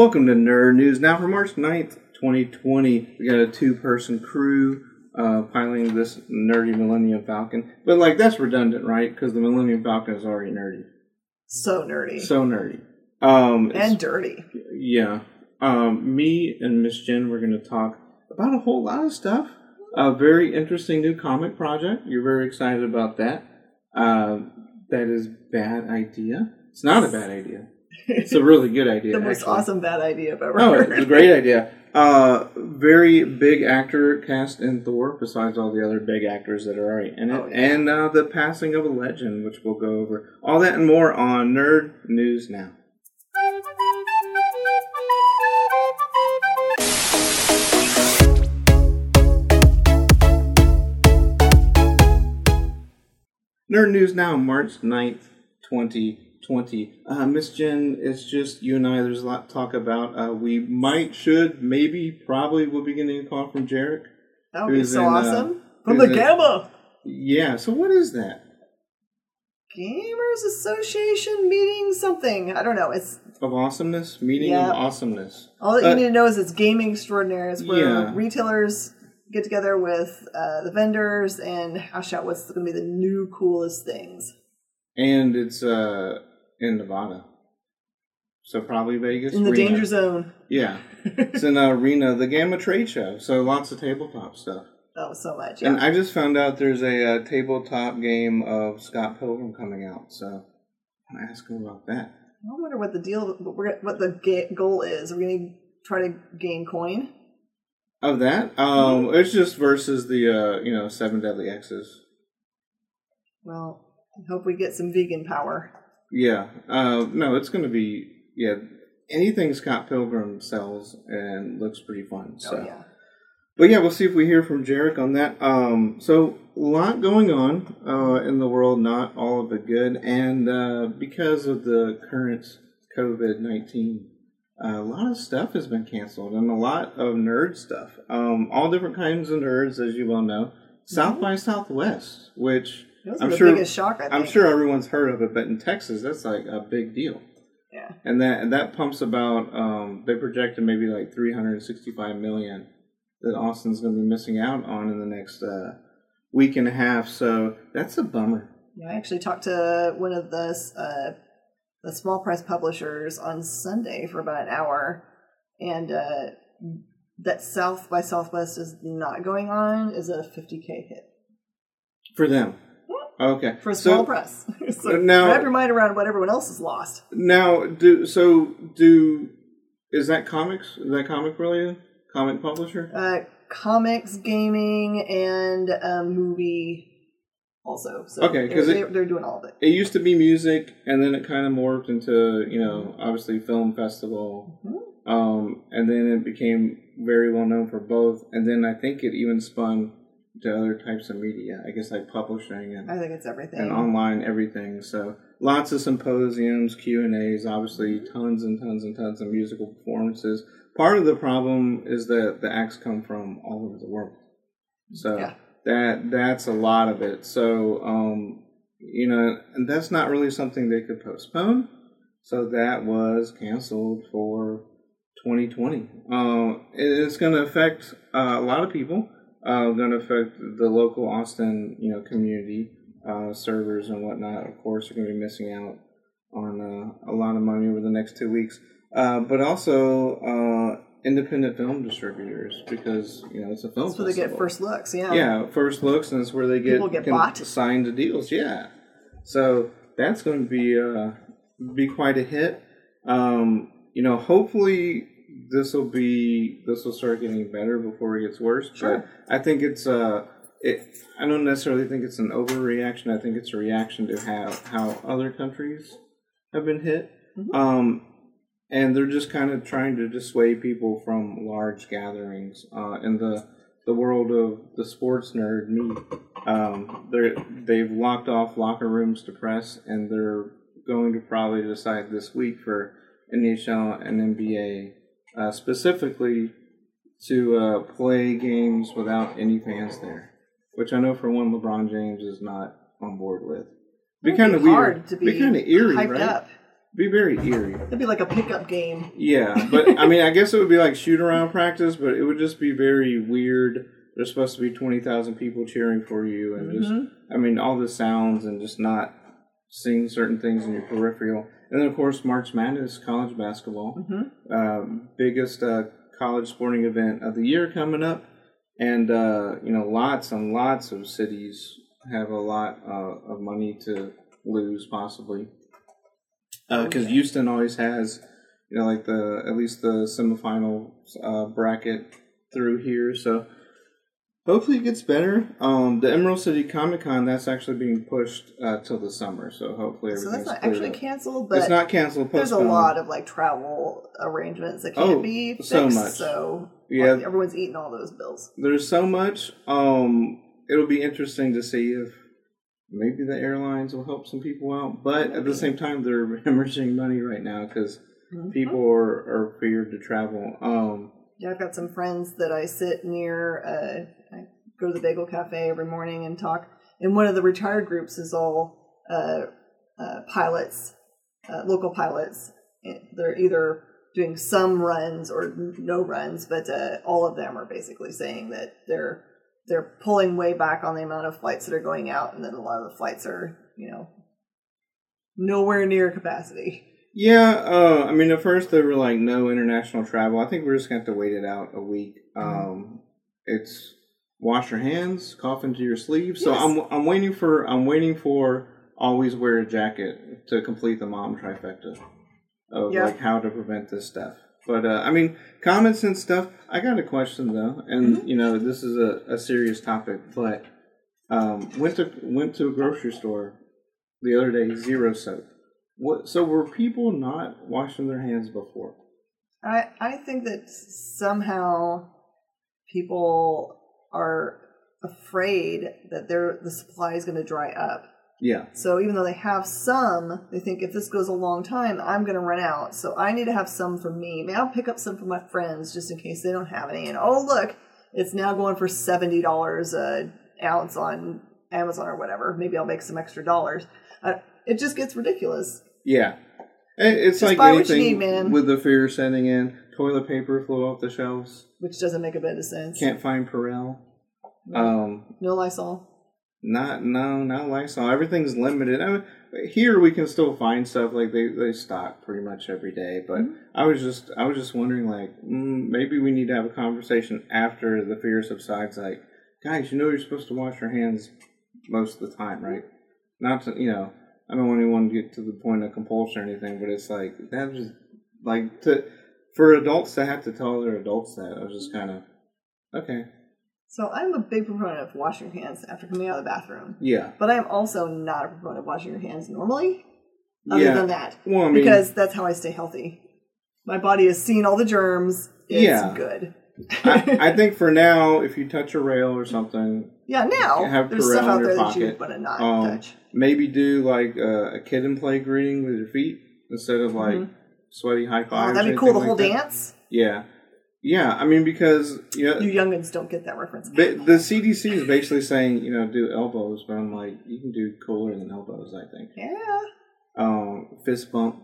Welcome to Nerd News. Now for March 9th, 2020, we got a two person crew uh, piloting this nerdy Millennium Falcon. But, like, that's redundant, right? Because the Millennium Falcon is already nerdy. So nerdy. So nerdy. Um, and dirty. Yeah. Um, me and Miss Jen, we're going to talk about a whole lot of stuff. A very interesting new comic project. You're very excited about that. Uh, that is bad idea. It's not a bad idea. It's a really good idea. the most actually. awesome bad idea I've ever Oh, heard. it's a great idea. Uh, very big actor cast in Thor, besides all the other big actors that are already in it, Oh, yeah. and uh, the passing of a legend, which we'll go over. All that and more on Nerd News Now. Nerd News Now, March 9th, 2020. Uh, Miss Jen, it's just you and I. There's a lot to talk about. Uh, we might, should, maybe, probably will be getting a call from Jarek. That would be so in, uh, awesome. From who's the in- GAMA Yeah, so what is that? Gamers Association meeting something. I don't know. It's Of awesomeness? Meeting Yeah. of awesomeness. all that Uh, you need to know is it's gaming extraordinaire. It's where Yeah. retailers get together with uh, the vendors and hash out what's going to be the new coolest things. And it's uh, in Nevada. So probably Vegas. In the Reno. danger zone. Yeah. it's in uh, Reno, the GAMA Trade Show. So lots of tabletop stuff. Oh, so much. And I just found out there's a uh, tabletop game of Scott Pilgrim coming out. So I'm going to ask him about that. I wonder what the deal, what, what the ga- goal is. Are we going to try to gain coin? Of that, um, it's just versus the uh, you know seven deadly X's. Well, I hope we get some vegan power. Yeah, uh, no, it's going to be yeah. Anything Scott Pilgrim sells and looks pretty fun. So, Oh, yeah. but yeah, we'll see if we hear from Jarek on that. Um, so a lot going on uh, in the world, not all of it good, and uh, because of the current COVID nineteen. a lot of stuff has been canceled and a lot of nerd stuff. Um, all different kinds of nerds, as you well know. South by Southwest, which I'm the sure biggest shock, I think. I'm sure everyone's heard of it, but in Texas, that's like a big deal. Yeah. And that and that pumps about um, they projected maybe like 365 million that Austin's going to be missing out on in the next uh, week and a half. So that's a bummer. Yeah, I actually talked to one of the uh, the small press publishers on Sunday for about an hour, and uh, that South by Southwest is not going on is a 50k hit For them. Okay. for So- small press. so now- wrap your mind around what everyone else has lost. Now, do so. Do is that comics? Is that comic related? Comic publisher? Uh, comics, gaming, and a movie also. So Okay, 'cause they're, they're, doing all of it. It used to be music, and then it kind of morphed into you know obviously film festival, Mhm. um, and then it became very well known for both. And then I think it even spun to other types of media. I guess like publishing and I think it's everything. and online everything. So lots of symposiums, Q and A's, obviously tons and tons and tons of musical performances. Part of the problem is that the acts come from all over the world. So Yeah. that that's a lot of it. So um, you know, and that's not really something they could postpone. So that was canceled for 2020. Uh, it's going to affect uh, a lot of people. Uh, going to affect the local Austin, you know, community uh, servers and whatnot. Of course, are going to be missing out on uh, a lot of money over the next two weeks. Uh, but also uh, independent film distributors because you know it's a film. That's where they get first looks. Yeah. Yeah, first looks, and it's where they get, People get bought. signed to deals. Yeah, so that's going to be uh, be quite a hit. Um, you know, hopefully this will be this will start getting better before it gets worse. Sure. But I think it's uh, it. I don't necessarily think it's an overreaction. I think it's a reaction to how how other countries have been hit. Mhm. Um, and they're just kind of trying to dissuade people from large gatherings uh, in the the world of the sports nerd me. Um, they're they've locked off locker rooms to press, and they're going to probably decide this week for NHL and NBA uh, specifically to uh, play games without any fans there, which I know for one LeBron James is not on board with. Be kind of weird. to be, kind of eerie, right? up. be very eerie. It'd be like a pickup game. Yeah, but I mean, I guess it would be like shoot around practice, but it would just be very weird. There's supposed to be twenty thousand people cheering for you, and just I mean, all the sounds and just not seeing certain things in your peripheral. And then, of course, March Madness, college basketball, um, biggest uh, college sporting event of the year coming up, and uh, you know, lots and lots of cities have a lot uh, of money to lose, possibly, because Houston always has, you know, like the at least the semifinal uh, bracket through here, so. Hopefully it gets better. Um, the Emerald City Comic Con that's actually being pushed uh, till the summer, so hopefully So that's not actually up. canceled, but It's not canceled. there's a lot of like travel arrangements that can't Oh, be fixed. so much. So Yeah. like, everyone's eating all those bills. There's so much. Um, it'll be interesting to see if maybe the airlines will help some people out, but at the same time, they're hemorrhaging money right now because Mm-hmm. people are, are feared to travel. Um, Yeah, I've got some friends that I sit near. Uh, go to the Bagel Cafe every morning and talk. And one of the retired groups is all uh, uh, pilots, uh, local pilots. They're either doing some runs or no runs, but uh, all of them are basically saying that they're they're pulling way back on the amount of flights that are going out, and that a lot of the flights are you know nowhere near capacity. yeah, uh, I mean, at first they were like no international travel. I think we're just gonna have to wait it out a week. Um, it's wash your hands, cough into your sleeve. So Yes. I'm I'm waiting for I'm waiting for always wear a jacket to complete the mom trifecta of Yeah. like how to prevent this stuff. But uh, I mean, common sense stuff. I got a question though, and Mm-hmm. you know this is a, a serious topic, but um, went to went to a grocery store the other day, zero soap. What? So were people not washing their hands before? I I think that somehow people are afraid that their the supply is going to dry up. Yeah, So even though they have some, they think if this goes a long time, I'm going to run out. So I need to have some for me. Maybe I'll pick up some for my friends just in case they don't have any. And oh look, it's now going for seventy dollars a ounce on Amazon or whatever. Maybe I'll make some extra dollars. Uh, it just gets ridiculous. yeah. It- It's Just like buy what you anything need, man. with the fear setting in. Toilet paper flew off the shelves. Which doesn't make a bit of sense. Can't find Purell. Um, No Lysol. Not no, not Lysol. Everything's limited. I mean, here we can still find stuff like they they stock pretty much every day. But I was just I was just wondering like mm, maybe we need to have a conversation after the fear subsides. Like guys, you know you're supposed to wash your hands most of the time, right? Not to you know I don't want anyone to get to the point of compulsion or anything, but it's like that just like to for adults to have to tell their adults that. I was just kind of okay, So I'm a big proponent of washing your hands after coming out of the bathroom. yeah, But I am also not a proponent of washing your hands normally, other yeah. than that. Well, I mean, because that's how I stay healthy. My body has seen all the germs. It's Yeah. good. I, I think for now, if you touch a rail or something, yeah, now have there's stuff out there that you want to not um, touch. maybe do like a, a kid and play greeting with your feet instead of like sweaty high Oh, that'd be cool. The anything whole that. dance. Yeah, yeah. I mean, because you know, You youngins don't get that reference. the, the CDC is basically saying you know do elbows, but I'm like you can do cooler than elbows. I think yeah. um, fist bump,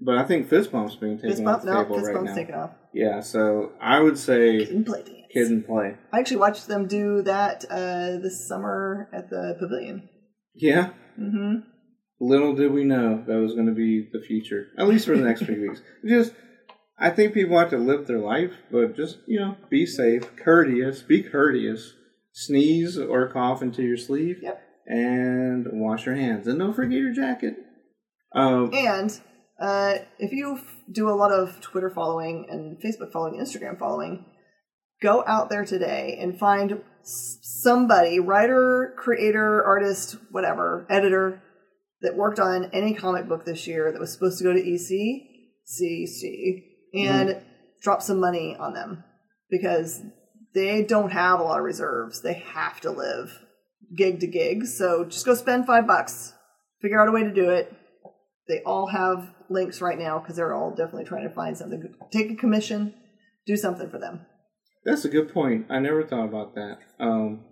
but I think fist bump's being taken Fist off the No, table fist right bump's now. taken off. Yeah, so I would say And play dance. kid and play. I actually watched them do that uh, this summer at the pavilion. Yeah. Mm-hmm. Little did we know that was going to be the future, at least for the next few weeks. Just, I think people have to live their life, but just you know, be safe, courteous, be courteous. Sneeze or cough into your sleeve, Yep. and wash your hands, and don't forget your jacket. Um, And uh, if you f- do a lot of Twitter following and Facebook following, Instagram following, go out there today and find somebody, writer, creator, artist, whatever, editor, that worked on any comic book this year that was supposed to go to ECCC and mm-hmm. drop some money on them because they don't have a lot of reserves. They have to live gig to gig. So just go spend five bucks, figure out a way to do it. They all have links right now because they're all definitely trying to find something. Take a commission, do something for them. That's a good point. I never thought about that. Um,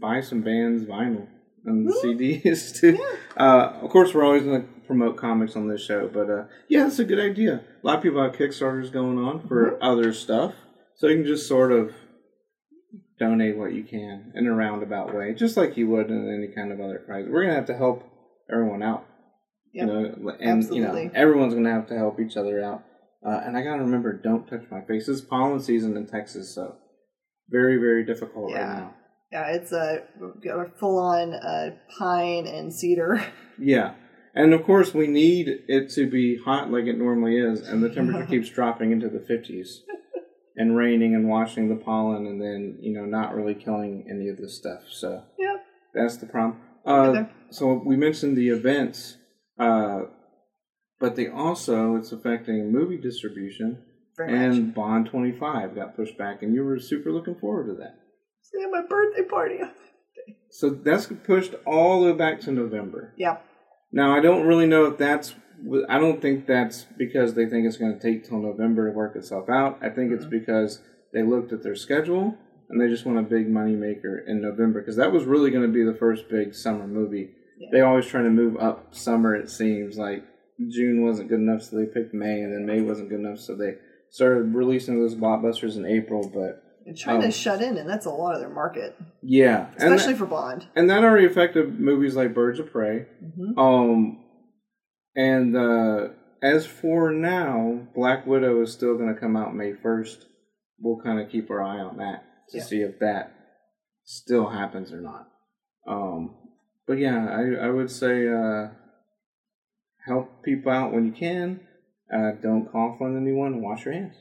buy some bands vinyl and CDs too. Uh, of course, we're always going to promote comics on this show, but uh, yeah, that's a good idea. A lot of people have Kickstarters going on for Mm-hmm. other stuff, so you can just sort of donate what you can in a roundabout way, just like you would in any kind of other prize. We're gonna have to help everyone out, Yep. you know, and you know everyone's gonna have to help each other out. Uh, and I gotta remember, don't touch my face. It's pollen season in Texas, so very very difficult right Yeah. now. Yeah, it's a, a full on uh, pine and cedar. Yeah. And of course, we need it to be hot like it normally is, and the temperature keeps dropping into the 50s and raining and washing the pollen, and then, you know, not really killing any of this stuff. So Yep. that's the problem. Uh, so we mentioned the events, uh, but they also, it's affecting movie distribution, Very and much. Bond 25 got pushed back, and you were super looking forward to that. Yeah, my birthday party. So that's pushed all the way back to November. Yep. Now I don't really know if that's. I don't think that's because they think it's going to take till November to work itself out. I think it's mm-hmm. because they looked at their schedule and they just want a big money maker in November because that was really going to be the first big summer movie. Yeah. They always trying to move up summer. It seems like June wasn't good enough, so they picked May, and then May wasn't good enough, so they started releasing those blockbusters in April. But And China Oh. shut in, and that's a lot of their market, yeah, and that- especially for Bond. and that already affected movies like Birds of Prey. Mhm. Um, and uh, as for now, Black Widow is still going to come out May first. We'll kind of keep our eye on that to Yeah. see if that still happens or not. Um, but yeah, I I would say uh, help people out when you can. Uh, don't cough on anyone and wash your hands.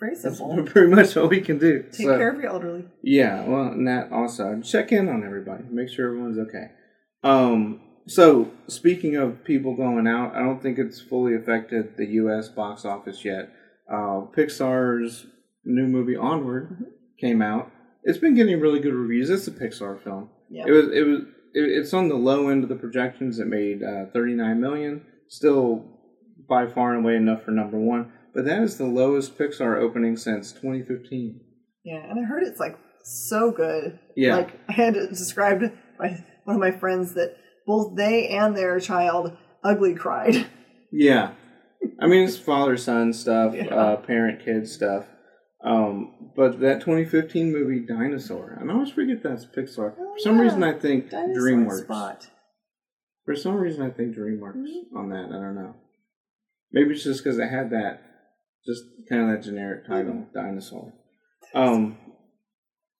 Very That's simple. pretty much all we can do. Take So- care of your elderly. yeah, well, and that also check in on everybody, make sure everyone's okay. Um, so speaking of people going out, I don't think it's fully affected the U.S. box office yet. Uh, Pixar's new movie Onward came out. It's been getting really good reviews. It's a Pixar film. Yeah. It was. It was. It, it's on the low end of the projections. It made uh, 39 million. Still, by far and away enough for number one. But that is the lowest Pixar opening since 2015. Yeah, and I heard it's like so good. Yeah. Like I had described by one of my friends that both they and their child ugly cried. Yeah, I mean it's father son stuff, Yeah. uh, parent kid stuff. Um, but that 2015 movie Dinosaur, and I always forget that's Pixar. Oh, For some yeah. reason, I think Dinosaur DreamWorks. spot. For some reason, I think DreamWorks Mhm. on that. I don't know. Maybe it's just because it had that, just kind of that generic title, Mm-hmm. Dinosaur. Um,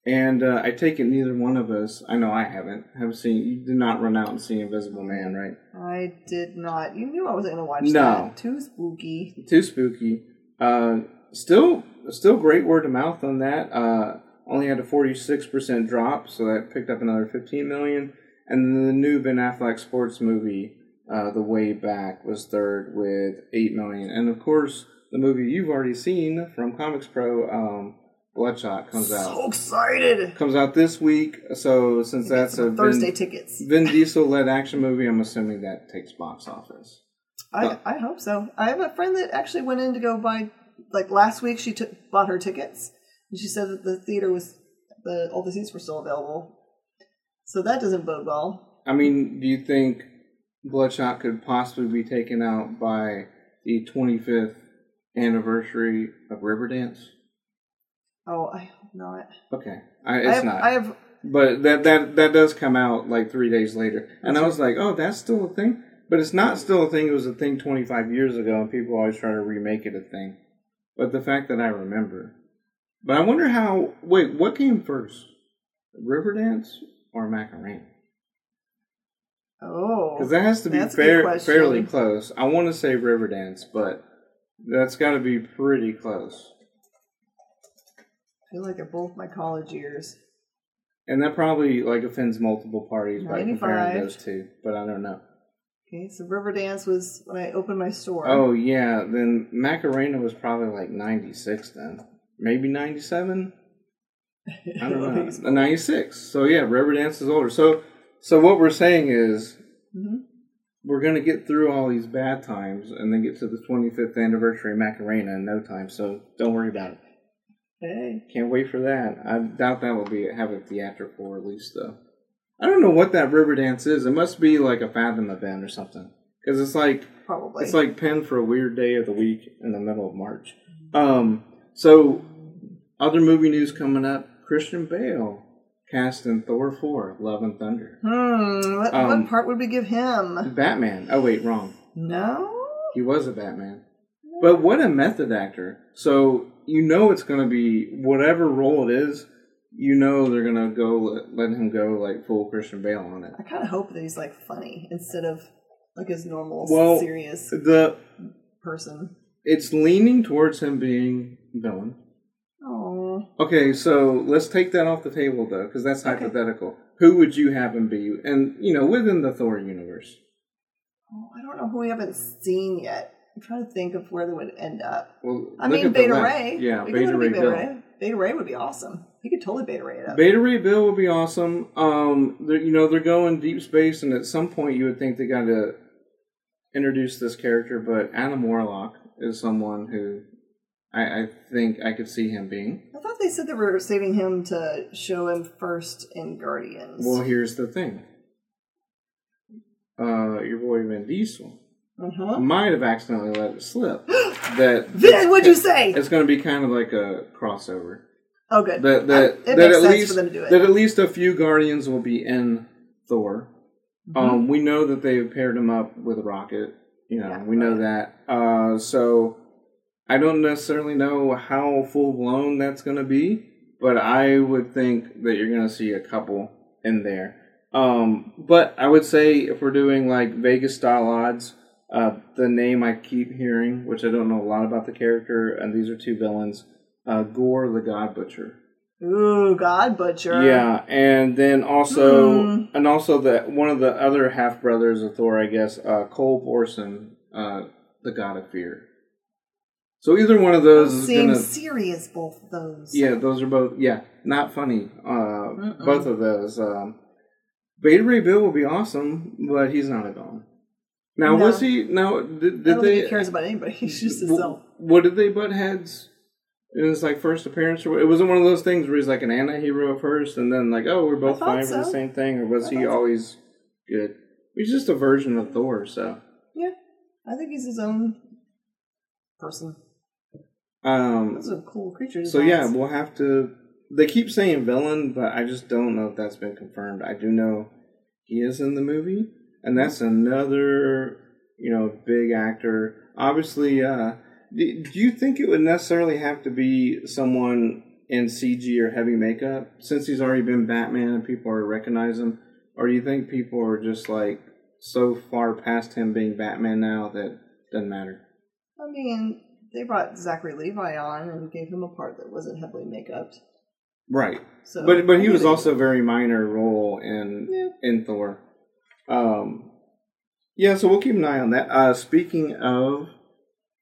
and uh, I take it neither one of us. I know I haven't. Have seen. You did not run out and see Invisible Man, right? I did not. You knew I wasn't going to watch No. that. Too spooky. too spooky. Uh, still, still great word of mouth on that. Uh, only had a forty six percent drop, so that picked up another fifteen million. And then the new Ben Affleck sports movie, uh, The Way Back, was third with eight million. And of course, the movie you've already seen from Comics Pro, um, Bloodshot, comes out So excited. comes out this week. So since that's a Thursday Vin, tickets. Vin Diesel led action movie, I'm assuming that takes box office. I, I hope so. I have a friend that actually went in to go buy, like last week, she took bought her tickets, and she said that the theater was, the all the seats were still available. So that doesn't bode well. I mean, do you think Bloodshot could possibly be taken out by the 25th anniversary of Riverdance? Oh, I hope not. Okay, I, I it's have, not. I have but that that that does come out like three days later, and I was like, oh, that's still a thing. But it's not still a thing. It was a thing 25 years ago, and people always try to remake it a thing. But the fact that I remember, but I wonder how. Wait, what came first, Riverdance or Macarena? oh Because that has to be That's a good fair, fairly close. I want to say Riverdance, but that's got to be pretty close. I feel like they're both my college years. And that probably like offends multiple parties by comparing those two, but I don't know. Okay, so Riverdance was when I opened my store. Oh yeah, then Macarena was probably like ninety six then, maybe ninety seven. I don't know, ninety six. So yeah, Riverdance is older. So so what we're saying is Mhm. we're gonna get through all these bad times and then get to the twenty fifth anniversary of Macarena in no time. So don't worry about it. Hey, Can't wait for that. I doubt that will be have a theatrical release though. I don't know what that river dance is. It must be like a Fathom event or something because it's like Probably. it's like pinned for a weird day of the week in the middle of March. Um, so other movie news coming up: Christian Bale cast in Thor four: Love and Thunder. hmm. What, Um, what part would we give him? Batman. Oh wait, wrong. No. He was a Batman. But what a method actor. So you know it's going to be whatever role it is. You know they're to go let, let him go like full Christian Bale on it. I kind of hope that he's like funny instead of like his normal Well, serious The person. it's leaning towards him being villain. Oh, Okay, so let's take that off the table though, because that's Okay. hypothetical. Who would you have him be? And you know, within the Thor universe. Oh, I don't know who we haven't seen yet. I'm trying to think of where they would end up. Well, I mean, Beta. Ray. Yeah, We Beta Ray him be Bill. Beta Ray. Beta Ray would be awesome. He could totally Beta Ray it up. Beta Ray Bill would be awesome. Um, you know, they're going deep space, and at some point, you would think they got to introduce this character. But Adam Warlock is someone who I, I think I could see him being. I thought they said they were saving him to show him first in Guardians. Well, here's the thing. Uh, your boy Vin Diesel uh-huh. might have accidentally let it slip that Vin, what'd you say? it's going to be kind of like a crossover. Oh, good. That that that at least for them to do it. that at least a few Guardians will be in Thor. Mm-hmm. Um, we know that they've paired him up with Rocket. You know, Yeah, we know right. that. Uh, so I don't necessarily know how full blown that's going to be, but I would think that you're going to see a couple in there. Um, but I would say if we're doing like Vegas style odds, uh, the name I keep hearing, which I don't know a lot about the character, and these are two villains, uh, Gorr the God Butcher. Ooh, God Butcher. Yeah, and then also, Hmm. and also the one of the other half brothers of Thor, I guess, uh, Cul Borson, uh, the God of Fear. So either one of those gonna, serious, both of those. yeah, those are both, yeah, not funny. Uh, both of those. Um, Beta Ray Bill will be awesome, but he's not a villain. Now, No. was he? Now, did, I did don't they? think he cares about anybody. He's just w- himself. What did they butt heads? In his like first appearance, or it wasn't one of those things where he's like an anti-hero at first, and then like, oh, we're both fine for the same thing, or was I he thought so. always good? He's just a version of Thor, so. Yeah, I think he's his own person. Um, Those are cool creatures. so yeah, we'll have to. They keep saying villain, but I just don't know if that's been confirmed. I do know he is in the movie, and that's another you know big actor. Obviously, uh, do, you think it would necessarily have to be someone in CG or heavy makeup since he's already been Batman and people already recognize him, or do you think people are just like so far past him being Batman now that it doesn't matter? I mean, they brought Zachary Levi on and gave him a part that wasn't heavily makeup. Right. So, but but he was also a very minor role in Yeah. in Thor. Um, yeah, so we'll keep an eye on that. Uh, speaking of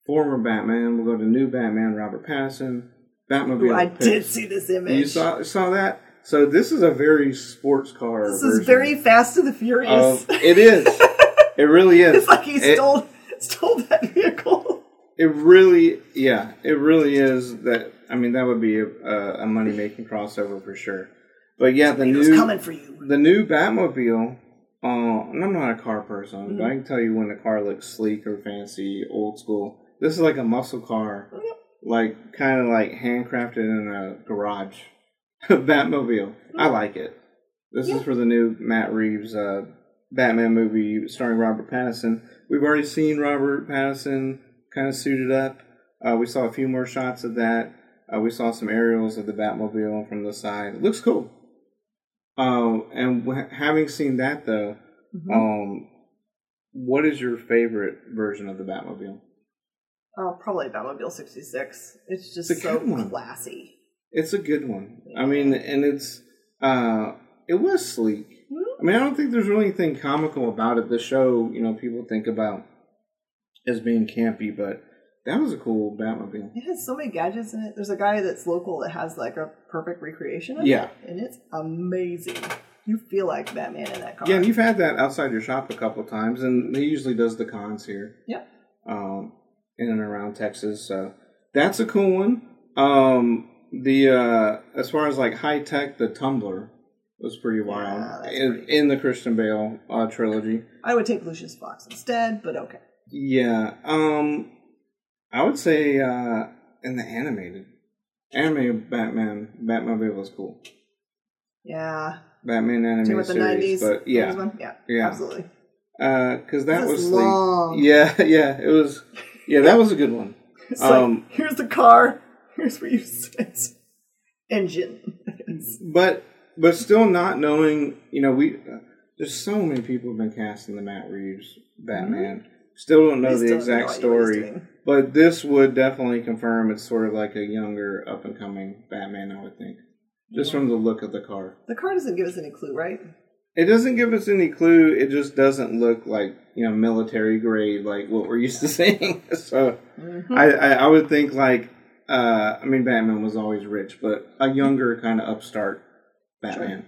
former Batman, we'll go to new Batman, Robert Pattinson, Batmobile. Ooh, I picks. did see this image. You saw saw that. So this is a very sports car. this is very Fast and the Furious. Of, it is. It really is. it's like he It- stole stole that vehicle. It really, yeah, it really is. That I mean, that would be a, a money making crossover for sure. But yeah, the He new coming for you. the new Batmobile. Uh, and I'm not a car person, but I can tell you when the car looks sleek or fancy, old school. This is like a muscle car, like kind of like handcrafted in a garage. Batmobile. I like it. This Yeah. is for the new Matt Reeves uh, Batman movie starring Robert Pattinson. We've already seen Robert Pattinson kind of suited up. Uh, we saw a few more shots of that. Uh, we saw some aerials of the Batmobile from the side. It looks cool. Uh, and w- having seen that though, Mhm. um, what is your favorite version of the Batmobile? Oh, probably Batmobile 66. It's just It's so classy. It's a good one. I mean, and it's uh, it was sleek. Mhm. I mean, I don't think there's really anything comical about it. The show, you know, people think about as being campy, but that was a cool Batmobile. It has so many gadgets in it. There's a guy that's local that has like a perfect recreation of Yeah. it, and it's amazing. You feel like Batman in that car. Yeah, and you've had that outside your shop a couple times, and he usually does the cons here. Yep. um, in and around Texas. So that's a cool one. Um, the uh, as far as like high tech, the Tumbler was pretty wild Yeah, in, pretty- in the Christian Bale uh, trilogy. I would take Lucius Fox instead, but okay. Yeah, um, I would say uh, in the animated, animated Batman, Batmobile was cool. Yeah. Batman animated want the series, nineties? but yeah. Yeah. Yeah. Absolutely. because that was is the yeah, yeah, it was yeah, that was a good one. It's Um, like here's the car, here's where you sit. Engine. but but still not knowing, you know, we uh, there's so many people have been casting the Matt Reeves Batman. Still don't know Mm-hmm. The still have no exact what he's story, but this would definitely confirm it's sort of like a younger, up and coming Batman. I would think, just from the look of the car. The car doesn't give us any clue, right? It doesn't give us any clue. It just doesn't look like you know military grade like what we're used to seeing. so Mm-hmm. I, I I would think like uh I mean Batman was always rich, but a younger kind of upstart Batman.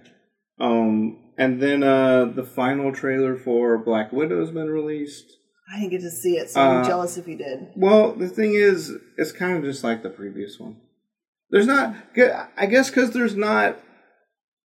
Um and then uh the final trailer for Black Widow has been released. I didn't get to see it, so I'm Uh, jealous if you did. Well, the thing is, it's kind of just like the previous one. There's not, I guess, because there's not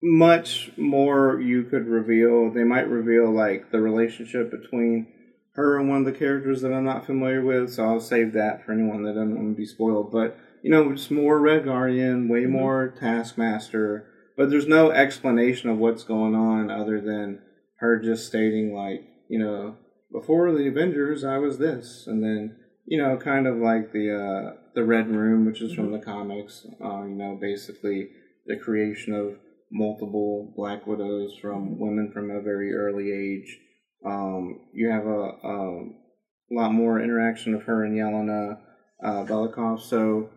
much more you could reveal. They might reveal like the relationship between her and one of the characters that I'm not familiar with, so I'll save that for anyone that doesn't want to be spoiled. But you know, just more Red Guardian, way Mhm. more Taskmaster, but there's no explanation of what's going on other than her just stating like, you know, before the Avengers, I was this, and then you know, kind of like the uh, the Red Room, which is from the comics. Uh, you know, basically the creation of multiple Black Widows from women from a very early age. Um, you have a, a lot more interaction of her and Yelena uh, Belikov, so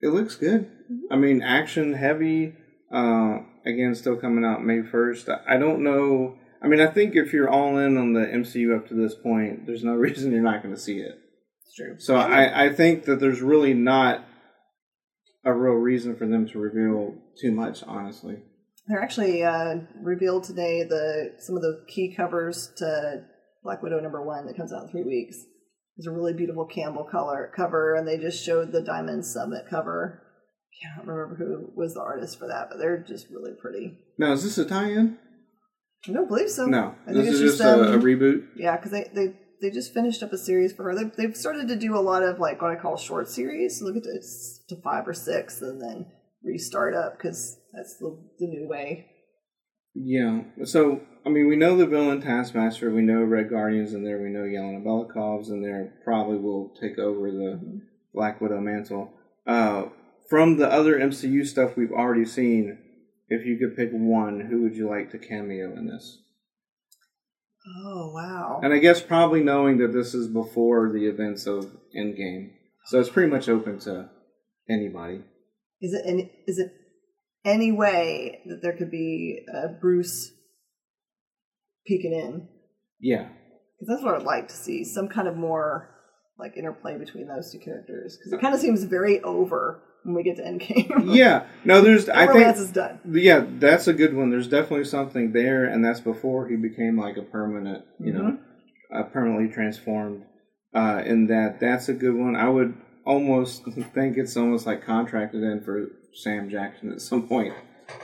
it looks good. I mean, action heavy. Uh, again, still coming out May first. I don't know. I mean, I think if you're all in on the MCU up to this point, there's no reason you're not going to see it. It's true. So I, I think that there's really not a real reason for them to reveal too much, honestly. They're actually uh, revealed today the some of the key covers to Black Widow number one that comes out in three weeks. There's a really beautiful Campbell color cover, and they just showed the Diamond Summit cover. Can't remember who was the artist for that, but they're just really pretty. Now, is this a tie-in? I don't believe so. No, I think this it's is just just, a, a um, reboot. Yeah, because they, they they just finished up a series for her. They, they've started to do a lot of like what I call short series. Look at this to five or six, and then restart up because that's the the new way. Yeah. So, I mean, we know the villain Taskmaster. We know Red Guardian's in there. We know Yelena Belikov's in there. Probably will take over the Mhm. Black Widow mantle. Uh, from the other MCU stuff we've already seen, if you could pick one, who would you like to cameo in this? Oh wow! And I guess probably knowing that this is before the events of Endgame, so it's pretty much open to anybody. Is it any, is it any way that there could be uh, Bruce peeking in? Yeah, Because that's what I'd like to see. Some kind of more like interplay between those two characters. Because it kind of seems very over when we get to Endgame. yeah. No, there's. The I romance think is done. Yeah, that's a good one. There's definitely something there, and that's before he became like a permanent, you know, uh, permanently transformed. Uh, in that, that's a good one. I would almost think it's almost like contracted in for Sam Jackson at some point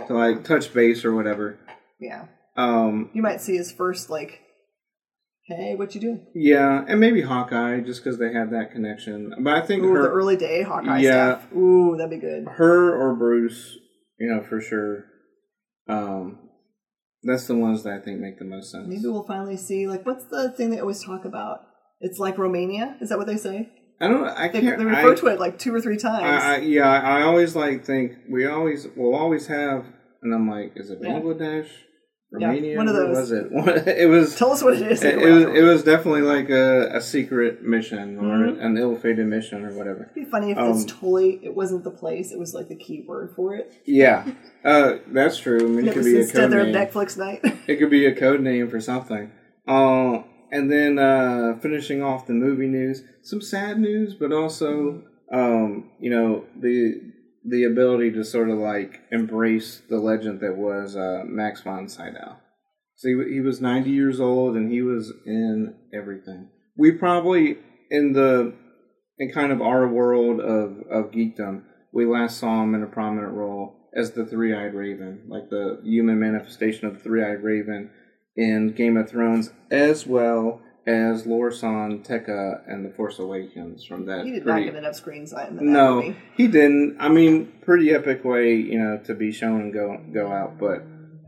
to like touch base or whatever. Yeah, Um, you might see his first like, "Hey, what you doing?" yeah, and maybe Hawkeye just because they have that connection. But I think Ooh, the early day Hawkeye Yeah. stuff. Ooh, that'd be good. her or Bruce, you know, for sure. Um, that's the ones that I think make the most sense. Maybe we'll finally see like what's the thing they always talk about? It's like Romania. Is that what they say? I don't. I They, can't. they refer I, to it like two or three times. I, I, yeah, I always like think we always will always have, and I'm like, is it Bangladesh, Yeah, Romania? one of those. was it? It was. Tell us what it is. It, it was. It was definitely like a, a secret mission or Mhm. an ill-fated mission or whatever. It'd be funny if Um, it's totally it wasn't the place. It was like the key word for it. Yeah, uh, that's true. I mean, it It could was be a code their name. Netflix night. It could be a code name for something. Uh, and then uh, finishing off the movie news, some sad news, but also um, you know the the ability to sort of like embrace the legend that was uh, Max von Sydow. So he, he was 90 years old and he was in everything. We probably in the in kind of our world of of geekdom, we last saw him in a prominent role as the three-eyed raven, like the human manifestation of the three-eyed raven in Game of Thrones, as well as Lor San Tekka, and the Force Awakens from that. He did pretty- not get enough screen time. In that no, movie. he didn't. I mean, pretty epic way, you know, to be shown and go go out. But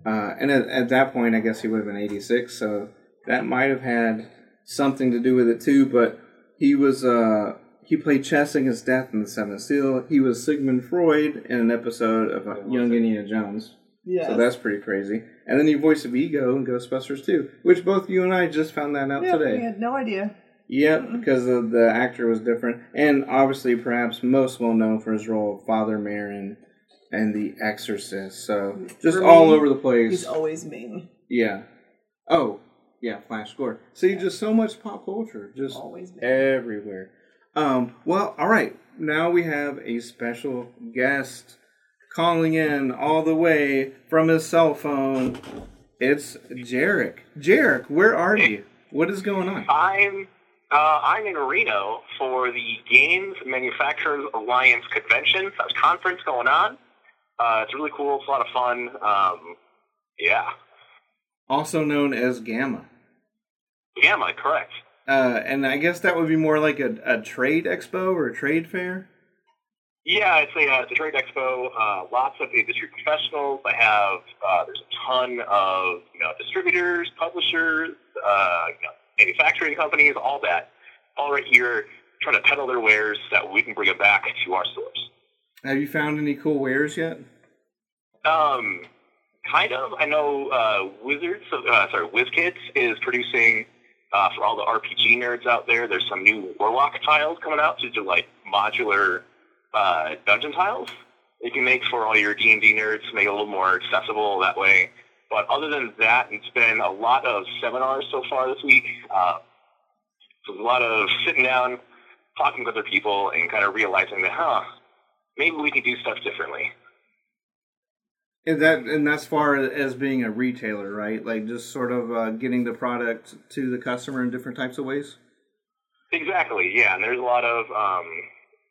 uh, and at, at that point, I guess he would have been eighty six, so that might have had something to do with it too. But he was uh, he played chess against death in the Seventh Seal. He was Sigmund Freud in an episode of uh, Young Indiana Jones. Yeah. So that's pretty crazy. And then he voice of Vigo in Ghostbusters too, which both you and I just found that out today. yeah, today. we had no idea. Yep, because the, the actor was different, and obviously, perhaps most well known for his role of Father Merrin and The Exorcist. So just For all me, over the place. He's always mean. yeah. Oh, yeah. Flash Gordon. See, just so much pop culture, just Always mean. everywhere. Um. Well, all right. Now we have a special guest calling in all the way from his cell phone. It's Jarek. Jarek, where are you? What is going on? I'm uh, I'm in Reno for the Games Manufacturers Alliance convention. That's conference going on. Uh, it's really cool. It's a lot of fun. Um, yeah, Also known as GAMA. GAMA, correct. Uh, and I guess that would be more like a, a trade expo or a trade fair. Yeah, it's a, uh, it's a trade expo. Uh, lots of industry professionals. I have uh, there's a ton of you know distributors, publishers, uh, you know, manufacturing companies, all that, all right here trying to peddle their wares so that we can bring them back to our stores. Have you found any cool wares yet? Um, kind of. I know uh, Wizards, uh, sorry, WizKids is producing uh, for all the RPG nerds out there. There's some new Warlock tiles coming out, so they're like modular uh, dungeon tiles you can make for all your D and D nerds make it a little more accessible that way. But other than that, it's been a lot of seminars so far this week. Uh, so a lot of sitting down, talking with other people, and kind of realizing that, huh, maybe we could do stuff differently. And that and that's far as being a retailer, right? Like just sort of uh, getting the product to the customer in different types of ways. Exactly, yeah. And there's a lot of um,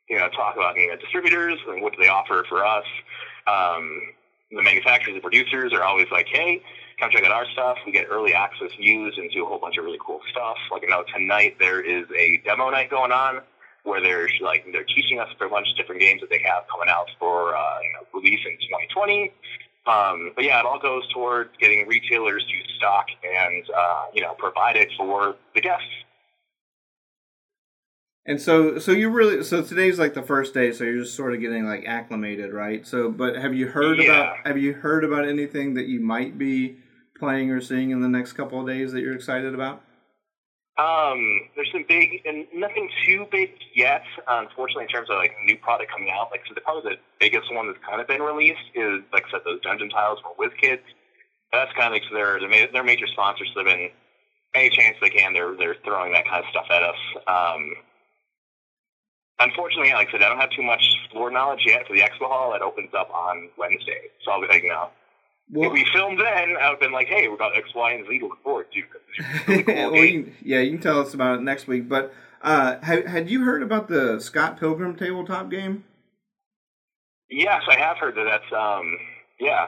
you know talk about you know distributors and what do they offer for us. Um, the manufacturers and producers are always like, hey, come check out our stuff. We get early access views into a whole bunch of really cool stuff. Like you know tonight there is a demo night going on where they're like they're teaching us a bunch of different games that they have coming out for uh, you know release in 2020. Um, but yeah, it all goes towards getting retailers to stock and uh, you know provide it for the guests. And so, so you really, so today's like the first day, so you're just sort of getting like acclimated, right? So, but have you heard Yeah. about, have you heard about anything that you might be playing or seeing in the next couple of days that you're excited about? Um, there's some big and nothing too big yet. Unfortunately, in terms of like new product coming out, like so the probably the biggest one that's kind of been released is like I said those dungeon tiles for WizKids. That's kind of like their their major sponsors. So they've been any chance they can, they're they're throwing that kind of stuff at us. Um, unfortunately, like I said, I don't have too much floor knowledge yet for the expo hall. It opens up on Wednesday, so I'll be like, no. Well, if we filmed then, I would have been like, hey, we got X, Y, and Z to look forward to. really cool well, you, yeah, you can tell us about it next week. But uh, had, had you heard about the Scott Pilgrim tabletop game? Yes, I have heard that. That's um, yeah.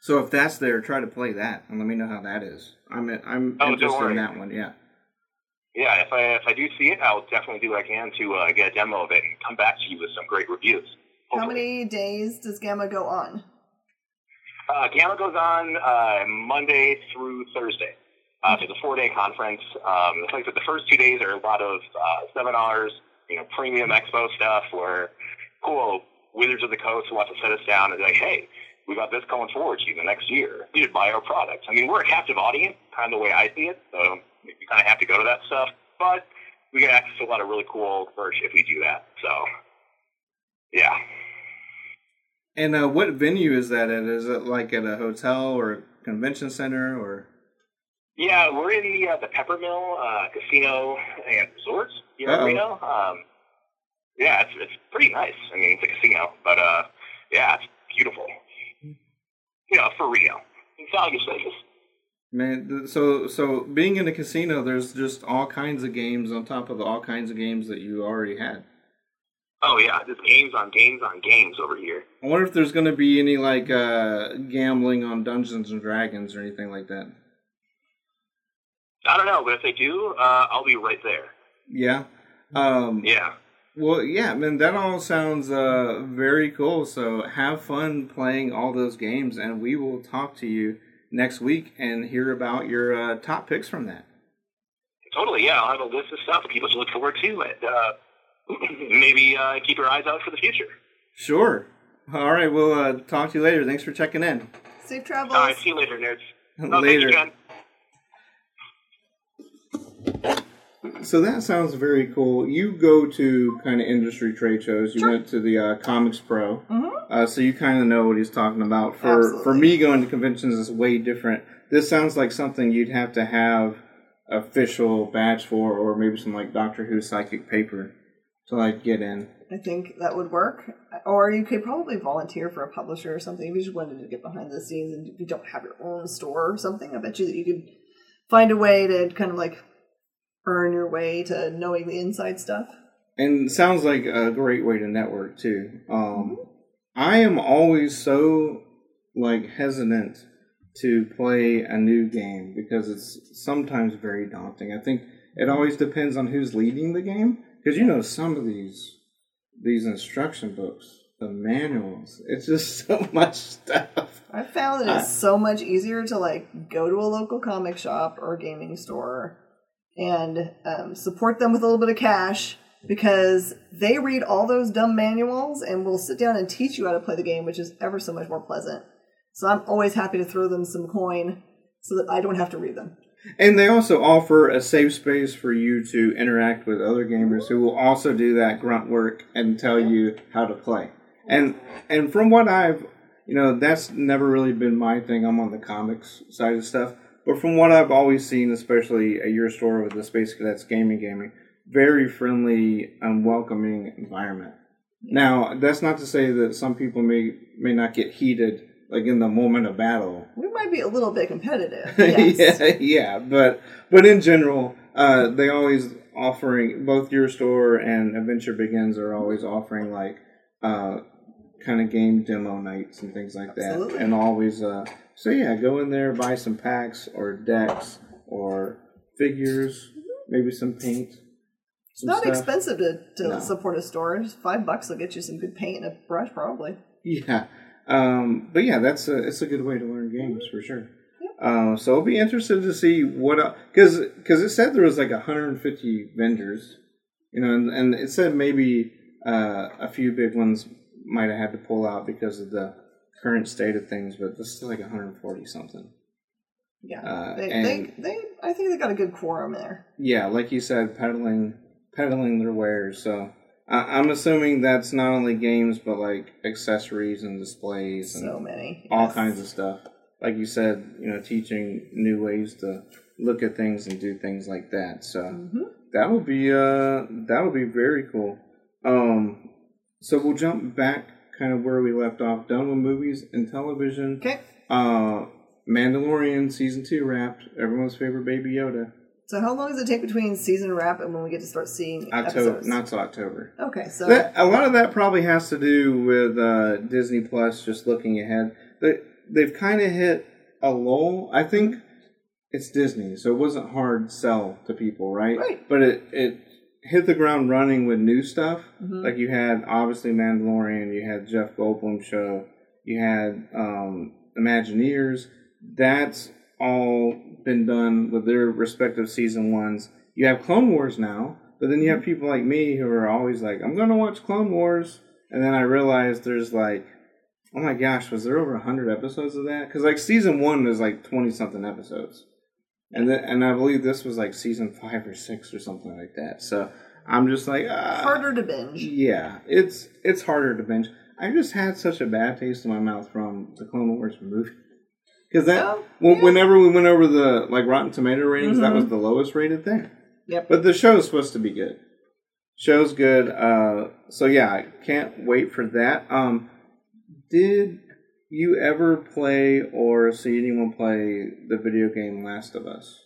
So if that's there, try to play that and let me know how that is. I'm I'm Oh, interested in that one. Yeah. Yeah, if I if I do see it, I'll definitely do what I can to uh, get a demo of it and come back to you with some great reviews. How many days does GAMA go on? Uh, GAMA goes on uh, Monday through Thursday. Uh, so it's a four-day conference. Um, it's like the first two days are a lot of uh, seminars, you know, premium expo stuff where cool Wizards of the Coast want to set us down and like, hey, we got this going forward to you the next year. You should buy our product. I mean, we're a captive audience, kind of the way I see it. So you kind of have to go to that stuff, but we get access to a lot of really cool merch if we do that. So, yeah. And uh, what venue is that at? Is it like at a hotel or a convention center or? Yeah, we're in the uh, the Peppermill uh, Casino and Resorts here in Reno. Um, yeah, it's it's pretty nice. I mean, it's a casino, but uh, yeah, it's beautiful. You know, for Reno, it's Las Vegas. Man, so so being in a casino, there's just all kinds of games on top of the all kinds of games that you already had. Oh yeah, just games on games on games over here. I wonder if there's going to be any like uh, gambling on Dungeons and Dragons or anything like that. I don't know, but if they do, uh, I'll be right there. Yeah. Um, Yeah. Well, yeah, man, that all sounds uh, very cool. So have fun playing all those games, and we will talk to you next week and hear about your uh, top picks from that. Totally, yeah. I'll have a list of stuff for people to look forward to, and uh, maybe uh, keep your eyes out for the future. Sure. All right, we'll uh, talk to you later. Thanks for checking in. Safe travels. All right, see you later, nerds. Oh, later. Thank So that sounds very cool. You go to kind of industry trade shows. You Sure. went to the uh, Comics Pro, Mhm. uh, so you kind of know what he's talking about. For Absolutely. for me, going to conventions is way different. This sounds like something you'd have to have official badge for, or maybe some like Doctor Who psychic paper to like get in. I think that would work. Or you could probably volunteer for a publisher or something if you just wanted to get behind the scenes and if you don't have your own store or something. I bet you that you could find a way to kind of like earn your way to knowing the inside stuff. And sounds like a great way to network too. Um, I am always so like hesitant to play a new game because it's sometimes very daunting. I think it always depends on who's leading the game because you know some of these these instruction books, the manuals, it's just so much stuff. I found that it's so much easier to like go to a local comic shop or gaming store and um, support them with a little bit of cash because they read all those dumb manuals and will sit down and teach you how to play the game, which is ever so much more pleasant. So I'm always happy to throw them some coin so that I don't have to read them. And they also offer a safe space for you to interact with other gamers who will also do that grunt work and tell you how to play. And and from what I've you know, that's never really been my thing. I'm on the comics side of stuff. But from what I've always seen, especially at your store with the Space Cadets Gaming Gaming, very friendly and welcoming environment. Now, that's not to say that some people may may not get heated like in the moment of battle We might be a little bit competitive. Yes. yeah, yeah, but but in general, uh, they always offering both your store and Adventure Begins are always offering like uh, kind of game demo nights and things like that, Absolutely. and always uh, so yeah, go in there buy some packs or decks or figures, maybe some paint. It's not stuff. expensive to, to No. support a store. Just five bucks will get you some good paint and a brush, probably. Yeah, um, but yeah, that's a it's a good way to learn games for sure. Uh, so I'll be interested to see what because because it said there was like 150 vendors, you know, and, and it said maybe uh, a few big ones might have had to pull out because of the current state of things, but this is like 140 something. Yeah, Uh, they, and- they, they, I think they got a good quorum there. Yeah, like you said, peddling peddling their wares. So I, I'm assuming that's not only games but like accessories and displays and So many, all yes. kinds of stuff. Like you said, you know, teaching new ways to look at things and do things like that. So Mhm. that would be uh that would be very cool. Um, so we'll jump back kind of where we left off. Done with movies and television. Okay, Uh, Mandalorian season two wrapped. Everyone's favorite Baby Yoda. so how long does it take between season wrap and when we get to start seeing October, episodes? not till October. okay, so That, a lot of that probably has to do with uh, Disney Plus just looking ahead. They, they've kind of hit a lull. I think it's Disney, so it wasn't hard sell to people, right? Right. But it, it hit the ground running with new stuff. Mhm. Like you had obviously Mandalorian, you had Jeff Goldblum show, you had um, Imagineers. That's all been done with their respective season ones. You have Clone Wars now, but then you have people like me who are always like, I'm going to watch Clone Wars. And then I realize there's like, oh my gosh, was there over 100 episodes of that? Because like season one was like 20 something episodes. And then, and I believe this was like season five or six or something like that. So I'm just like, ah. harder to binge. Yeah, it's it's harder to binge. I just had such a bad taste in my mouth from the Clone Wars movie because that Oh, yeah. whenever we went over the like Rotten Tomato ratings, that Mhm. was the lowest rated thing. Yep. But the show show's supposed to be good. Show's good. Uh, so yeah, I can't wait for that. Um, did you ever play or see anyone play the video game Last of Us?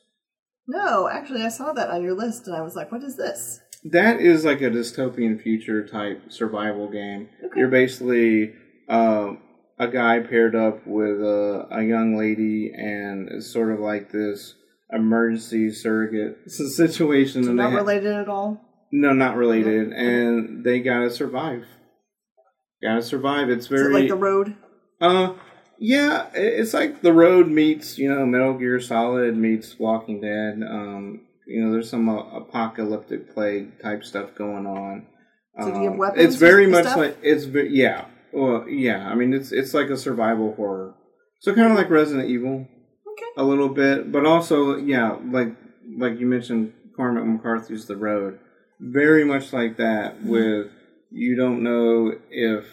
No, actually, I saw that on your list and I was like, what is this? that is like a dystopian future type survival game. Okay. You're basically um, a guy paired up with a, a young lady, and it's sort of like this emergency surrogate situation. So they not ha- related at all. no, not related, and they gotta survive. Gotta survive. It's very it like the road? Uh, yeah, it's like the road meets you know Metal Gear Solid meets Walking Dead. Um, you know, there's some uh, apocalyptic plague type stuff going on. So do you have Um, weapons It's very much stuff? like it's yeah, well yeah. I mean, it's it's like a survival horror, so kind of like Resident Evil Okay. a little bit, but also yeah, like like you mentioned, Cormac McCarthy's The Road, very much like that. Mm-hmm. With you don't know if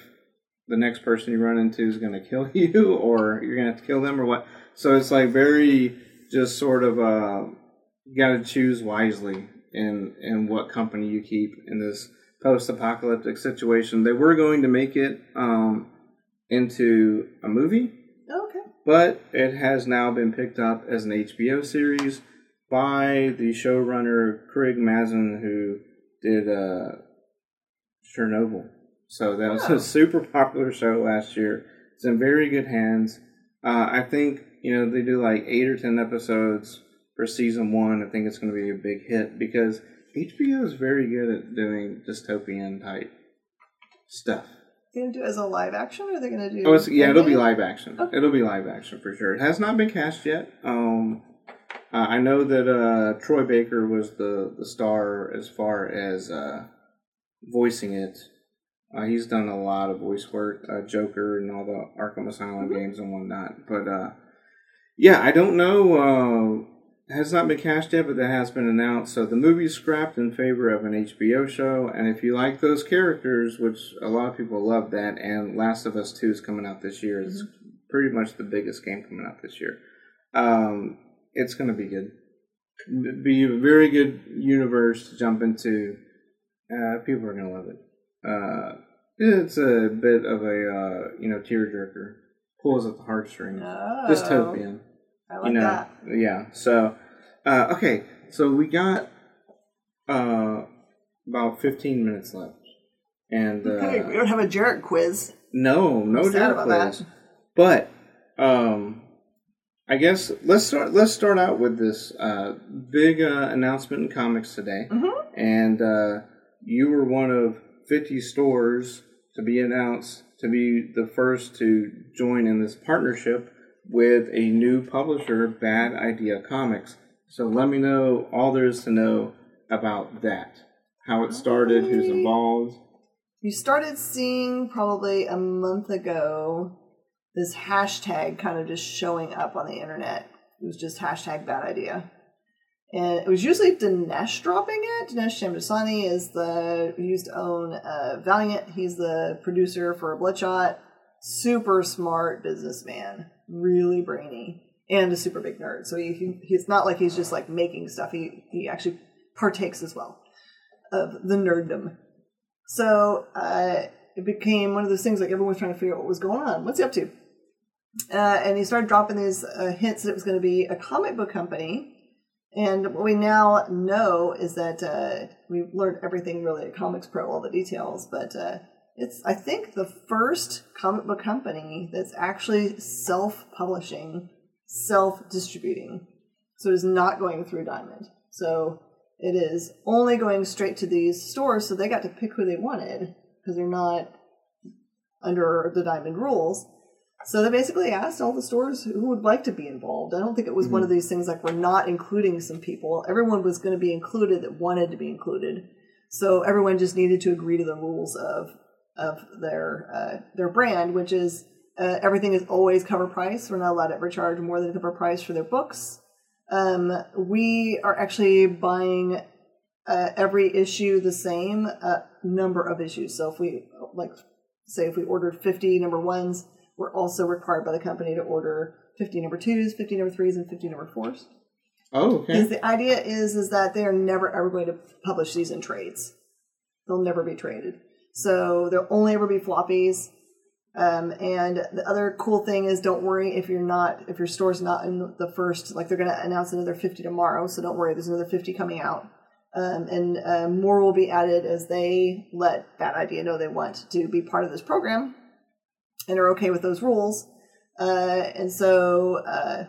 the next person you run into is going to kill you or you're going to have to kill them or what. So it's like very just sort of uh, you got to choose wisely in in what company you keep in this post-apocalyptic situation. They were going to make it um, into a movie Okay. but it has now been picked up as an HBO series by the showrunner Craig Mazin, who did uh, Chernobyl. So that was Oh. a super popular show last year. It's in very good hands. Uh, I think you know they do like eight or ten episodes for season one. I think it's going to be a big hit because HBO is very good at doing dystopian type stuff. They're gonna do it as a live action, or are they gonna do? Oh, yeah, it'll be live action. Okay. It'll be live action for sure. It has not been cast yet. Um, uh, I know that uh, Troy Baker was the the star as far as uh, voicing it. Uh, he's done a lot of voice work, uh, Joker and all the Arkham Asylum Mhm. games and whatnot. But uh, yeah, I don't know. Uh, it has not been cast yet, but that has been announced. So the movie's scrapped in favor of an HBO show. And if you like those characters, which a lot of people love that, and Last of Us Two is coming out this year. It's pretty much the biggest game coming out this year. Um, it's going to be good. Be a very good universe to jump into. Uh, people are going to love it. Uh, it's a bit of a uh, you know tearjerker, pulls at the heartstrings. Oh, Dystopian I like you know, that. yeah. So, uh, okay, so we got uh, about fifteen minutes left, and uh, we don't have a Jarrett quiz. no, no I'm about quiz. that. But um, I guess let's start. Let's start out with this uh, big uh, announcement in comics today, Mhm. and uh, you were one of fifty stores to be announced to be the first to join in this partnership with a new publisher, Bad Idea Comics. So let me know all there is to know about that. How it started, who's involved. You started seeing probably a month ago this hashtag kind of just showing up on the internet. It was just hashtag bad idea. And it was usually Dinesh dropping it. Dinesh Shamdasani is the who used to own uh, Valiant. He's the producer for Bloodshot. Super smart businessman, really brainy, and a super big nerd. So he, he he's not like he's just like making stuff. He he actually partakes as well of the nerddom. So uh, it became one of those things like everyone was trying to figure out what was going on. What's he up to? Uh, and he started dropping these uh, hints that it was going to be a comic book company. And what we now know is that uh, we've learned everything really at Comics Pro, all the details, but uh, it's, I think, the first comic book company that's actually self publishing, self distributing. So it is not going through Diamond. So it is only going straight to these stores, so they got to pick who they wanted because they're not under the Diamond rules. So they basically asked all the stores who would like to be involved. I don't think it was one of these things like we're not including some people. Everyone was going to be included that wanted to be included. So everyone just needed to agree to the rules of of their uh, their brand, which is uh, everything is always cover price. We're not allowed to ever charge more than cover price for their books. Um, we are actually buying uh, every issue the same uh, number of issues. So if we like, say, if we ordered fifty number ones, we're also required by the company to order fifty number twos, fifty number threes, and fifty number fours. Oh, Because okay. the idea is is that they are never ever going to publish these in trades. They'll never be traded. So there'll only ever be floppies. Um, and the other cool thing is, don't worry if you're not if your store's not in the first. Like they're going to announce another fifty tomorrow, so don't worry. There's another fifty coming out. Um, and uh, more will be added as they let Bad Idea know they want to be part of this program and are okay with those rules. Uh, and so uh,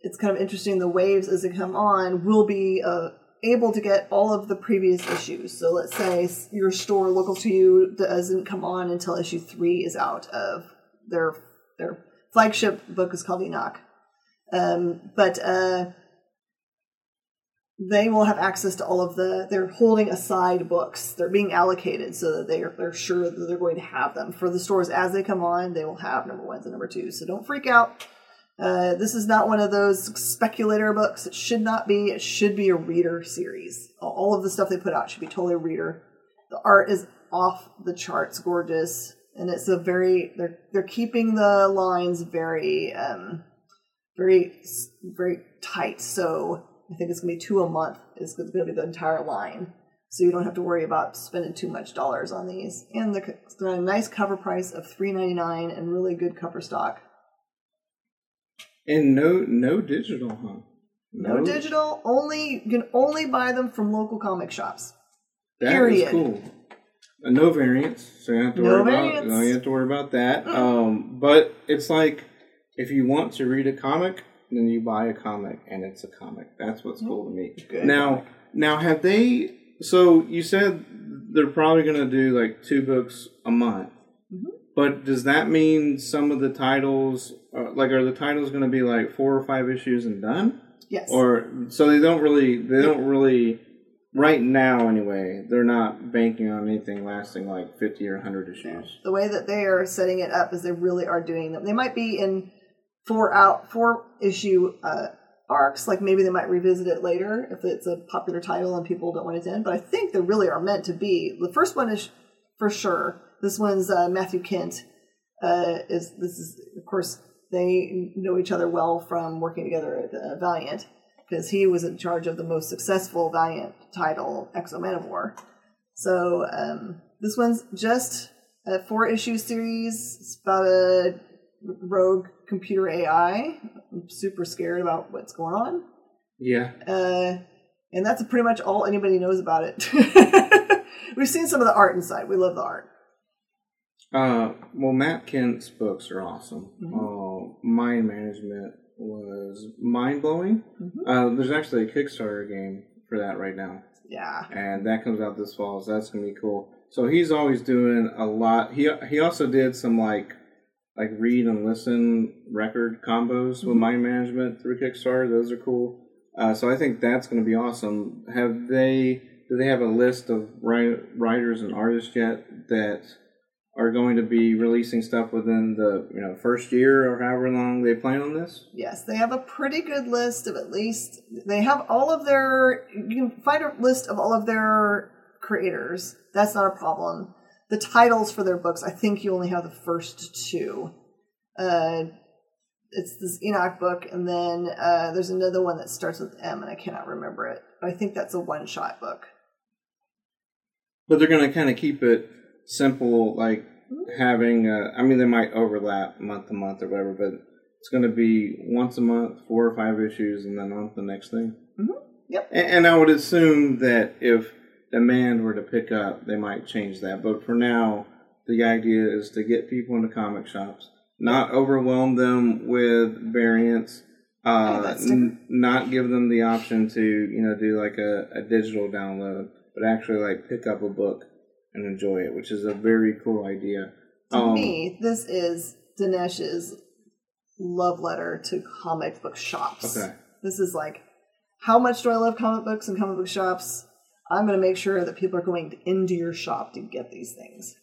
it's kind of interesting. The waves as they come on will be uh, able to get all of the previous issues. So let's say your store local to you doesn't come on until issue three is out of their their flagship book is called ENIAC. Um, but uh, they will have access to all of the they're holding aside books. They're being allocated so that they're, they're sure that they're going to have them. For the stores as they come on they will have number ones and number twos. So don't freak out. Uh, this is not one of those speculator books. It should not be. It should be a reader series. All of the stuff they put out should be totally a reader. The art is off the charts gorgeous and it's a very they're they're keeping the lines very um very very tight. So I think it's going to be two a month. It's going to be the entire line. So you don't have to worry about spending too much dollars on these. And the, nice cover price of three ninety nine and really good cover stock. And no no digital, huh? No, no digital. Only you can only buy them from local comic shops. That Period. is cool. Uh, no variants, so you have to no worry variants. about. No, you have to worry about that. Um, but it's like if you want to read a comic, then you buy a comic and it's a comic. That's what's cool to me. Good. Now, now have they? So you said they're probably going to do like two books a month, mm-hmm. but does that mean some of the titles, uh, like, are the titles going to be like four or five issues and done? Yes. Or so they don't really, they don't really. Right now, anyway, they're not banking on anything lasting like fifty or 100 issues. The way that they are setting it up is they really are doing them. They might be in four out four issue uh, arcs. Like maybe they might revisit it later if it's a popular title and people don't want it to end. But I think they really are meant to be. The first one is for sure. This one's uh, Matthew Kindt. Uh, is this is of course they know each other well from working together at uh, Valiant because he was in charge of the most successful Valiant title, X-O Manowar. So um, this one's just a four issue series. It's about a rogue computer AI. I'm super scared about what's going on. Yeah. Uh, and that's pretty much all anybody knows about it. We've seen some of the art inside. We love the art. Uh, well, Matt Kindt's books are awesome. Mm-hmm. Uh, mind management was mind blowing. Mm-hmm. Uh, there's actually a Kickstarter game for that right now. Yeah. And that comes out this fall, so that's gonna be cool. So he's always doing a lot. He he also did some like like read and listen record combos mm-hmm. with mind management through Kickstarter. Those are cool. Uh, so I think that's going to be awesome. Have they? Do they have a list of writers and artists yet that are going to be releasing stuff within the you know first year or however long they plan on this? Yes, they have a pretty good list of at least they have all of their. You can find a list of all of their creators. That's not a problem the titles for their books, I think you only have the first two. Uh, it's this ENIAC book, and then uh, there's another one that starts with M, and I cannot remember it. But I think that's a one shot book. But they're going to kind of keep it simple, like mm-hmm. having, uh, I mean, they might overlap month to month or whatever, but it's going to be once a month, four or five issues, and then on to the next thing. Mm-hmm. Yep. And, and I would assume that if demand were to pick up, they might change that. But for now, the idea is to get people into comic shops, not overwhelm them with variants, uh, n- not give them the option to you know do like a, a digital download, but actually like pick up a book and enjoy it, which is a very cool idea. To um, me, this is Dinesh's love letter to comic book shops. Okay. This is like, how much do I love comic books and comic book shops? I'm going to make sure that people are going into your shop to get these things.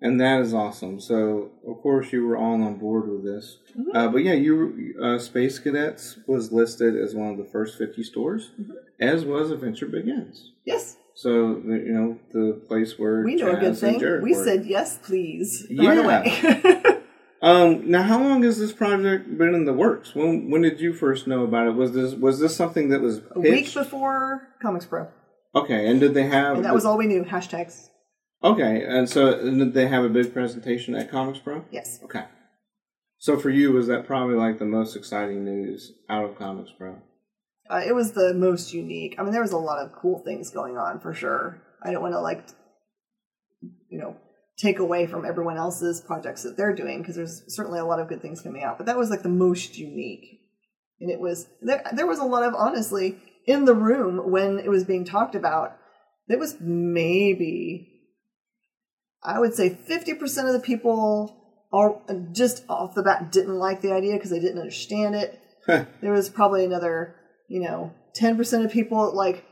And that is awesome. So, of course, you were all on board with this. Mm-hmm. Uh, but yeah, you uh, Space Cadets was listed as one of the first 50 stores, mm-hmm. as was Adventure Begins. Yes. So, you know, the place where we know Chaz a good thing. We said yes, please. Yeah. um, now, how long has this project been in the works? When when did you first know about it? Was this was this something that was pitched? a week before Comics Pro? Okay, and did they have? And that was all we knew. Hashtags. Okay, and so and did they have a big presentation at Comics Pro? Yes. Okay. So for you, was that probably like the most exciting news out of Comics Pro? Uh, it was the most unique. I mean, there was a lot of cool things going on for sure. I don't want to like, you know, take away from everyone else's projects that they're doing because there's certainly a lot of good things coming out. But that was like the most unique, and it was there. There was a lot of honestly in the room when it was being talked about. There was maybe, I would say, fifty percent of the people are just off the bat didn't like the idea because they didn't understand it. there was probably another, you know, ten percent of people like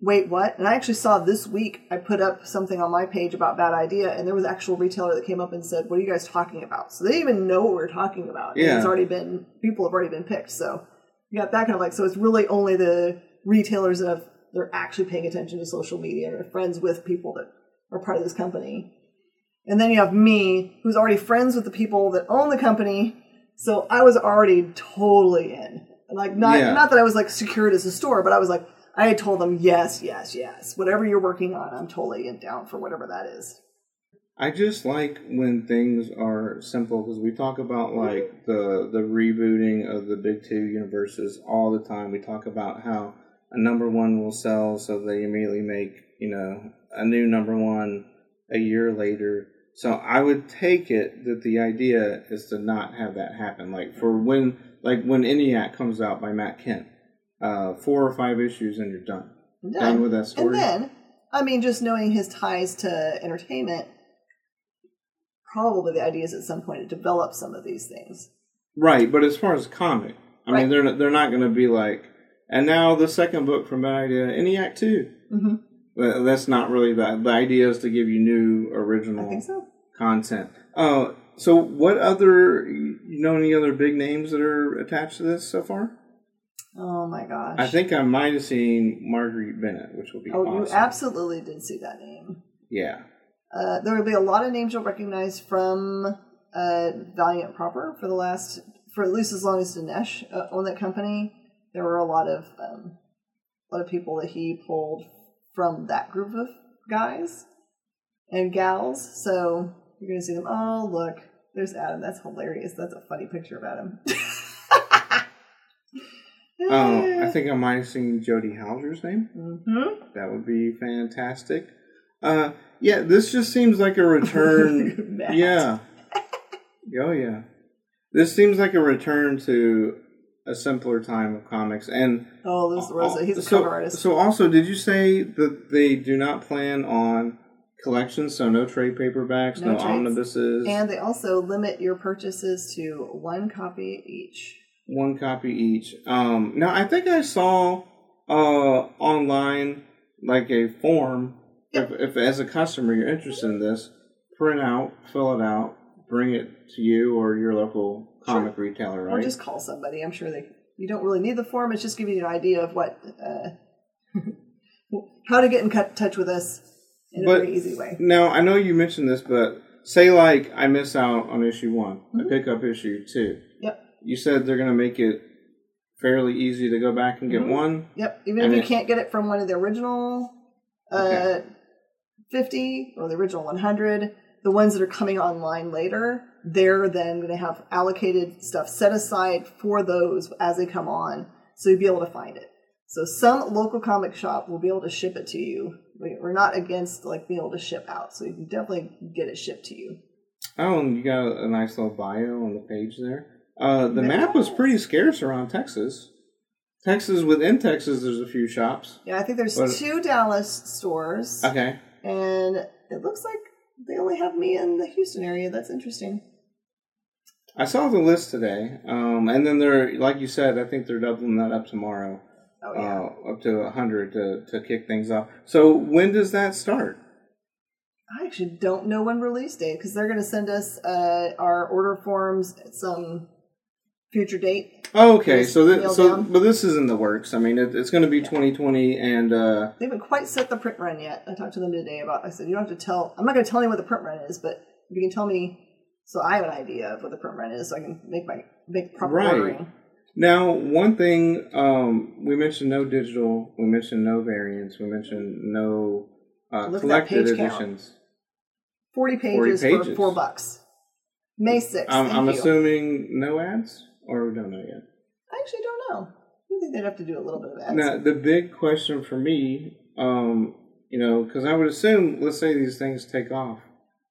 wait, what? And I actually saw this week, I put up something on my page about Bad Idea, and there was an actual retailer that came up and said, What are you guys talking about? So they didn't even know what we are talking about. Yeah. It's already been, people have already been picked. So you got that kind of like, so it's really only the retailers that have, they're actually paying attention to social media are friends with people that are part of this company. And then you have me, who's already friends with the people that own the company. So I was already totally in. Like, not, Yeah. not that I was like secured as a store, but I was like, I had told them, yes, yes, yes. Whatever you're working on, I'm totally in down for whatever that is. I just like when things are simple because we talk about like the the rebooting of the big two universes all the time. We talk about how a number one will sell, so they immediately make you know a new number one a year later. So I would take it that the idea is to not have that happen. Like for when like when ENIAC comes out by Matt Kindt, uh, four or five issues and you're done. And Done with that story. And then, I mean, just knowing his ties to entertainment, probably the idea is at some point to develop some of these things. Right, but as far as comic, I Right. mean, they're they're not going to be like, and now the second book from Bad Idea, ENIAC two. Mm-hmm. That's not really the the idea is to give you new I original think so. content. Oh, so what other you know any other big names that are attached to this so far? Oh my gosh. I think I might have seen Marguerite Bennett, which will be Oh, awesome. you absolutely did see that name. yeah. Uh, there will be a lot of names you'll recognize from uh, Valiant proper for the last, for at least as long as Dinesh uh, owned that company. There were a lot of um, a lot of people that he pulled from that group of guys and gals. So you're gonna see them. Oh, look, there's Adam. That's hilarious. That's a funny picture of Adam. Oh, I think I might have seen Jody Houser's name. hmm That would be fantastic. Uh, yeah, this just seems like a return. Yeah. Oh yeah. This seems like a return to a simpler time of comics, and Oh, this is Rosa. He's a so, cover artist. So also, did you say that they do not plan on collections? So no trade paperbacks, No no, omnibuses, And they also limit your purchases to one copy each. one copy each. Um, now I think I saw uh, online like a form. If, if as a customer you're interested in this, print out, fill it out, bring it to you or your local comic retailer, right? Or just call somebody. I'm sure they. You don't really need the form. It's just giving you an idea of what, uh, how to get in touch with us in a very easy way. Now I know you mentioned this, but say like I miss out on issue one, Mm-hmm. I pick up issue two. Yep. You said they're going to make it fairly easy to go back and get Mhm. one. Yep. Even if you it- can't get it from one of the original uh, Okay. 50 or the original 100, the ones that are coming online later, they're then going to have allocated stuff set aside for those as they come on, so you'll be able to find it. So some local comic shop will be able to ship it to you. We- We're not against like being able to ship out, so you can definitely get it shipped to you. Oh, and you got a, nice little bio on the page there. Uh, the map was pretty scarce around Texas. Texas, within Texas, there's a few shops. Yeah, I think there's What- two Dallas stores, Okay. And it looks like they only have me in the Houston area. That's interesting. I saw the list today, um, and then they're like you said. I think they're doubling that up tomorrow, Oh yeah. uh, up to hundred to to kick things off. So when does that start? I actually don't know when release date because they're going to send us uh, our order forms some future date. Oh, okay, so this, so down. but this is in the works. I mean, it, it's going to be 2020, and uh, They haven't quite set the print run yet. I talked to them today about. I said you don't have to tell. I'm not going to tell you what the print run is, but if you can tell me, so I have an idea of what the print run is, so I can make my make proper Right. ordering. now one thing um, we mentioned no digital, we mentioned no variants, we mentioned no uh, Look at that collected count. editions. Forty pages, 40 for four bucks. May 6th. I'm, I'm you. assuming no ads, or we don't know yet. I actually don't know. I think they'd have to do a little bit of ads. Now, the big question for me, um, you know, because I would assume, let's say these things take off,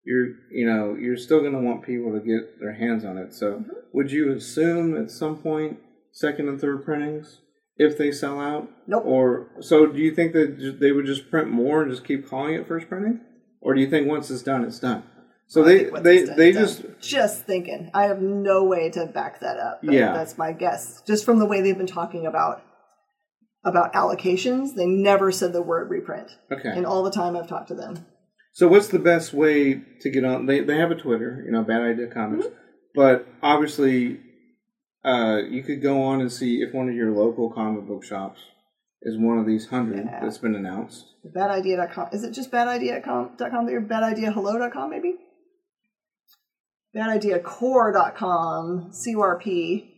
you're, you know, you're still going to want people to get their hands on it. So, Mm-hmm. would you assume at some point second and third printings if they sell out? Nope. Or so, do you think that they would just print more and just keep calling it first printing, or do you think once it's done, it's done? So they they they done. just just thinking. I have no way to back that up. But Yeah. that's my guess. Just from the way they've been talking about about allocations, they never said the word reprint. okay. And all the time I've talked to them. So what's the best way to get on? They they have a Twitter, you know, Bad Idea Comics, Mm-hmm. but obviously, uh, you could go on and see if one of your local comic book shops is one of these hundred Yeah. that's been announced. Badidea.com. Is it just badidea.com or badideahello.com maybe? Badideacore.com, CRP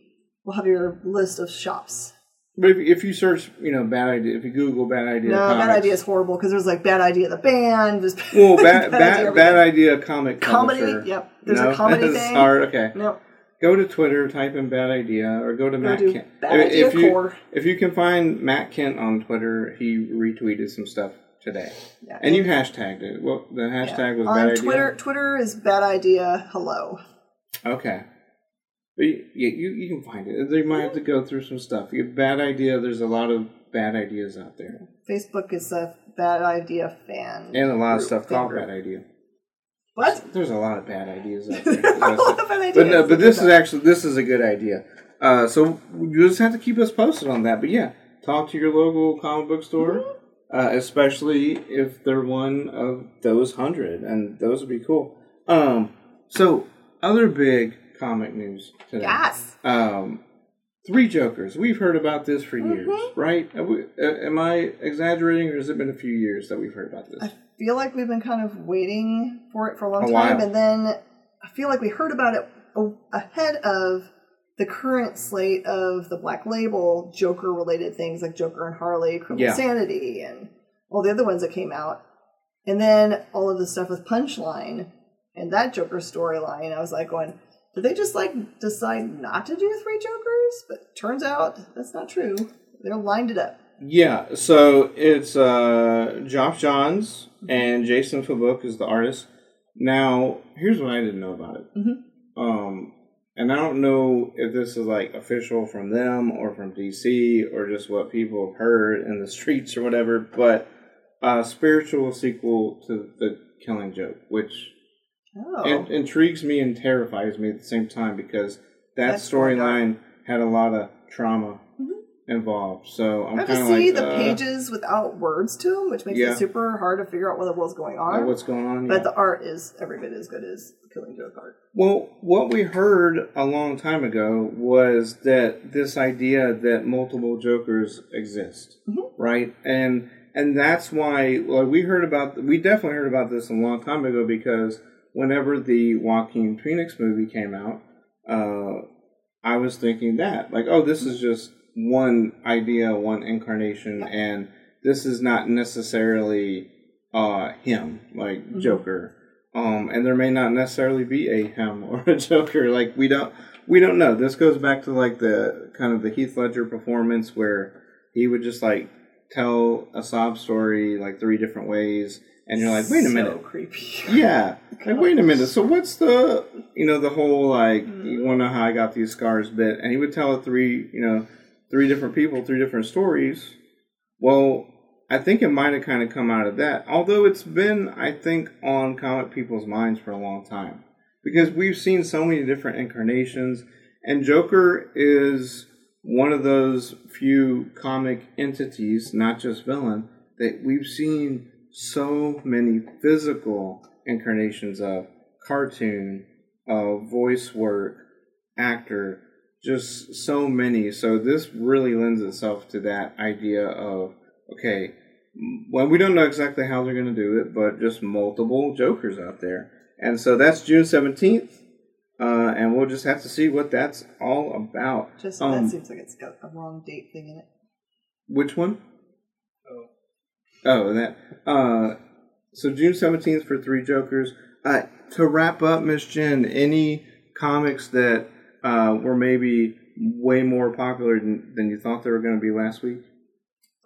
will have your list of shops. But if, if you search, you know, Bad Idea, if you Google Bad Idea, No, comics, Bad Idea is horrible because there's like Bad Idea the band. There's well, bad, Bad Idea bad, everything. bad Idea comic Comedy, publisher. yep. There's a No? comedy thing. Sorry, okay. No, Go to Twitter, type in Bad Idea, or go to Matt Kindt. Bad if, Idea if you, Core. if you can find Matt Kindt on Twitter, he retweeted some stuff today. Yeah, And you hashtagged it. Well, the hashtag was on bad idea. Twitter. Twitter is Bad Idea Hello. Okay. But you, you, you can find it. You might have to go through some stuff. You bad idea. There's a lot of bad ideas out there, Facebook is a Bad Idea fan. and a lot of stuff called group. bad idea. What? There's a lot of bad ideas out there. A lot of bad ideas. but no, but this is actually this is a good idea. Uh, so you just have to keep us posted on that. But yeah, talk to your local comic book store, uh, especially if they're one of those hundred, and those would be cool. Um, so other big comic news today. Yes. Um, Three Jokers. We've heard about this for years, Mm-hmm. right? We- uh, am I exaggerating, or has it been a few years that we've heard about this? I feel like we've been kind of waiting for it for a long A time, while. and then I feel like we heard about it ahead of the current slate of the Black Label Joker related things like Joker and Harley, Criminal Yeah. Sanity, and all the other ones that came out. And then all of the stuff with Punchline and that Joker storyline. I was like going, did they just like decide not to do three Jokers? But turns out that's not true. They're lined it up. Yeah, so it's uh, Geoff Johns and Jason Fabok is the artist. Now, here's what I didn't know about it. Mhm. Um, and I don't know if this is like official from them or from DC or just what people have heard in the streets or whatever, but a spiritual sequel to The Killing Joke, which Oh. in- intrigues me and terrifies me at the same time because that storyline had a lot of trauma involved. So I'm I have to see like, the uh, pages without words to them, which makes Yeah. it super hard to figure out what the world's going like, on. what's going on. but yeah. the art is every bit as good as Killing Joke art. Well, what we heard a long time ago was that this idea that multiple Jokers exist, right? And and that's why well, we heard about we definitely heard about this a long time ago because whenever the Joaquin Phoenix movie came out, uh, I was thinking that like, oh, this is just one idea, one incarnation, and this is not necessarily uh, him, like Joker. Um, and there may not necessarily be a him or a Joker. Like we don't we don't know. This goes back to like the kind of the Heath Ledger performance where he would just like tell a sob story like three different ways, and you're like, wait a so minute, creepy. yeah. Like, wait a minute. So what's the, you know, the whole like, you want to know how I got these scars bit? And he would tell it three, you know, three different people, three different stories. Well, I think it might have kind of come out of that. Although it's been, I think, on comic people's minds for a long time because we've seen so many different incarnations, and Joker is one of those few comic entities, not just villain, that we've seen so many physical incarnations of cartoon, uh, voice work, actor, just so many. So this really lends itself to that idea of okay, well, we don't know exactly how they're going to do it, but just multiple Jokers out there, and so that's June seventeenth. Uh, and we'll just have to see what that's all about. Just Um, that seems like it's got a wrong date thing in it. Which one? Oh. Oh, that. Uh, so June 17th for Three Jokers. Uh, to wrap up, Miss Jen, any comics that uh, were maybe way more popular than, than you thought they were going to be last week?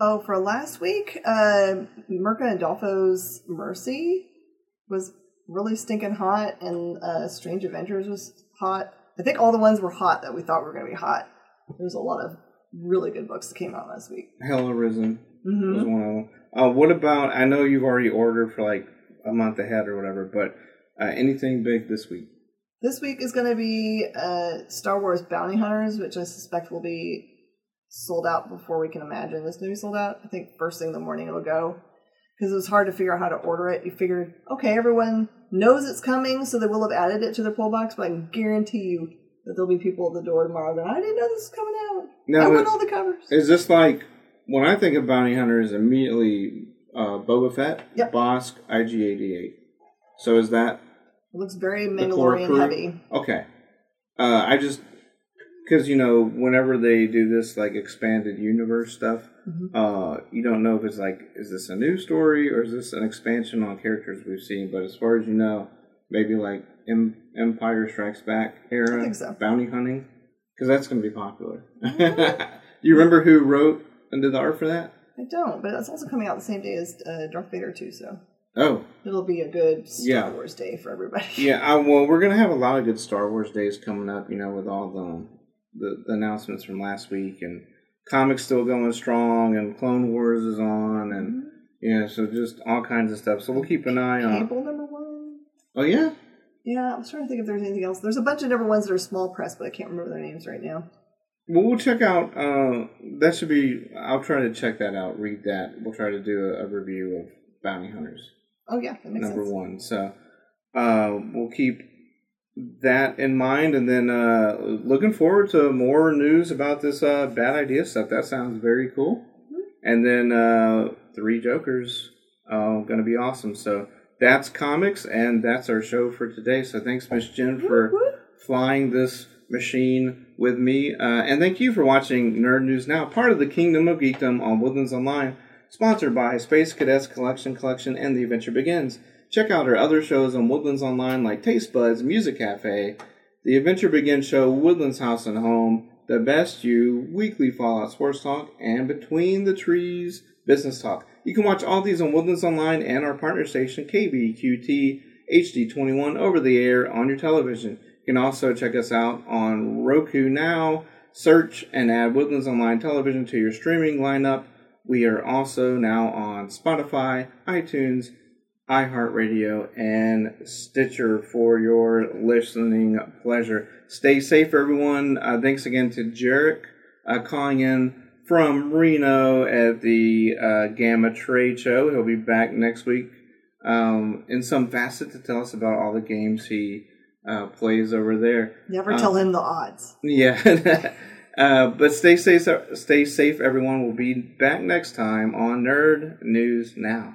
Oh, for last week, uh, Mirka Andolfo's Mercy was really stinking hot, and uh, Strange Adventures was hot. I think all the ones were hot that we thought were going to be hot. There's a lot of really good books that came out last week. Hell Arisen Mm-hmm. was one of them. Uh, what about? I know you've already ordered for like a month ahead or whatever, but uh, anything big this week? This week is going to be uh, Star Wars Bounty Hunters, which I suspect will be sold out before we can imagine this movie sold out. I think first thing in the morning it'll go because it was hard to figure out how to order it. You figured, okay, everyone knows it's coming, so they will have added it to their pull box, but I can guarantee you that there'll be people at the door tomorrow going, I didn't know this was coming out. No, I want all the covers. Is this like when I think of bounty hunters immediately? Uh, Boba Fett, Yep. Bossk, IG88. So is that It looks very Mandalorian heavy. Okay. Uh, I just because you know whenever they do this like expanded universe stuff, Mhm. uh, you don't know if it's like is this a new story or is this an expansion on characters we've seen. But as far as you know, maybe like em- Empire Strikes Back era so. bounty hunting because that's going to be popular. you remember who wrote and did the art for that? I don't, but it's also coming out the same day as uh, Darth Vader too, so Oh, it'll be a good Star Yeah. Wars day for everybody. Yeah, I, well, we're gonna have a lot of good Star Wars days coming up. You know, with all the the, the announcements from last week, and comics still going strong, and Clone Wars is on, and yeah, so just all kinds of stuff. So we'll keep an eye on. Cable number one. Oh yeah, Yeah, I was trying to think if there's anything else. There's a bunch of number ones that are small press, but I can't remember their names right now. well, we'll check out. Uh, that should be. I'll try to check that out. Read that. We'll try to do a, a review of Bounty Hunters. Oh yeah, that makes number sense. one. So uh, we'll keep that in mind, and then uh, looking forward to more news about this uh, bad idea stuff. That sounds very cool. And then uh, three Jokers, uh, going to be awesome. So that's comics, and that's our show for today. So thanks, Miss Jen, for flying this machine with me. Uh, and thank you for watching Nerd News Now, part of the Kingdom of Geekdom on Woodlands Online, sponsored by Space Cadets Collection Collection and The Adventure Begins. Check out our other shows on Woodlands Online like Taste Buds, Music Cafe, The Adventure Begins Show, Woodlands House and Home, The Best You, Weekly Fallout Sports Talk, and Between the Trees Business Talk. You can watch all these on Woodlands Online and our partner station KBQT HD21 over the air on your television. You can also check us out on Roku now. Search and add Woodlands Online Television to your streaming lineup. We are also now on Spotify, iTunes, iHeartRadio, and Stitcher for your listening pleasure. Stay safe, everyone. Uh, thanks again to Jarek uh, calling in from Reno at the uh, GAMA Trade Show. He'll be back next week um, in some facet to tell us about all the games he uh, plays over there. Never Uh, tell him the odds. Yeah. uh, but stay safe, stay safe, everyone. We'll be back next time on Nerd News Now.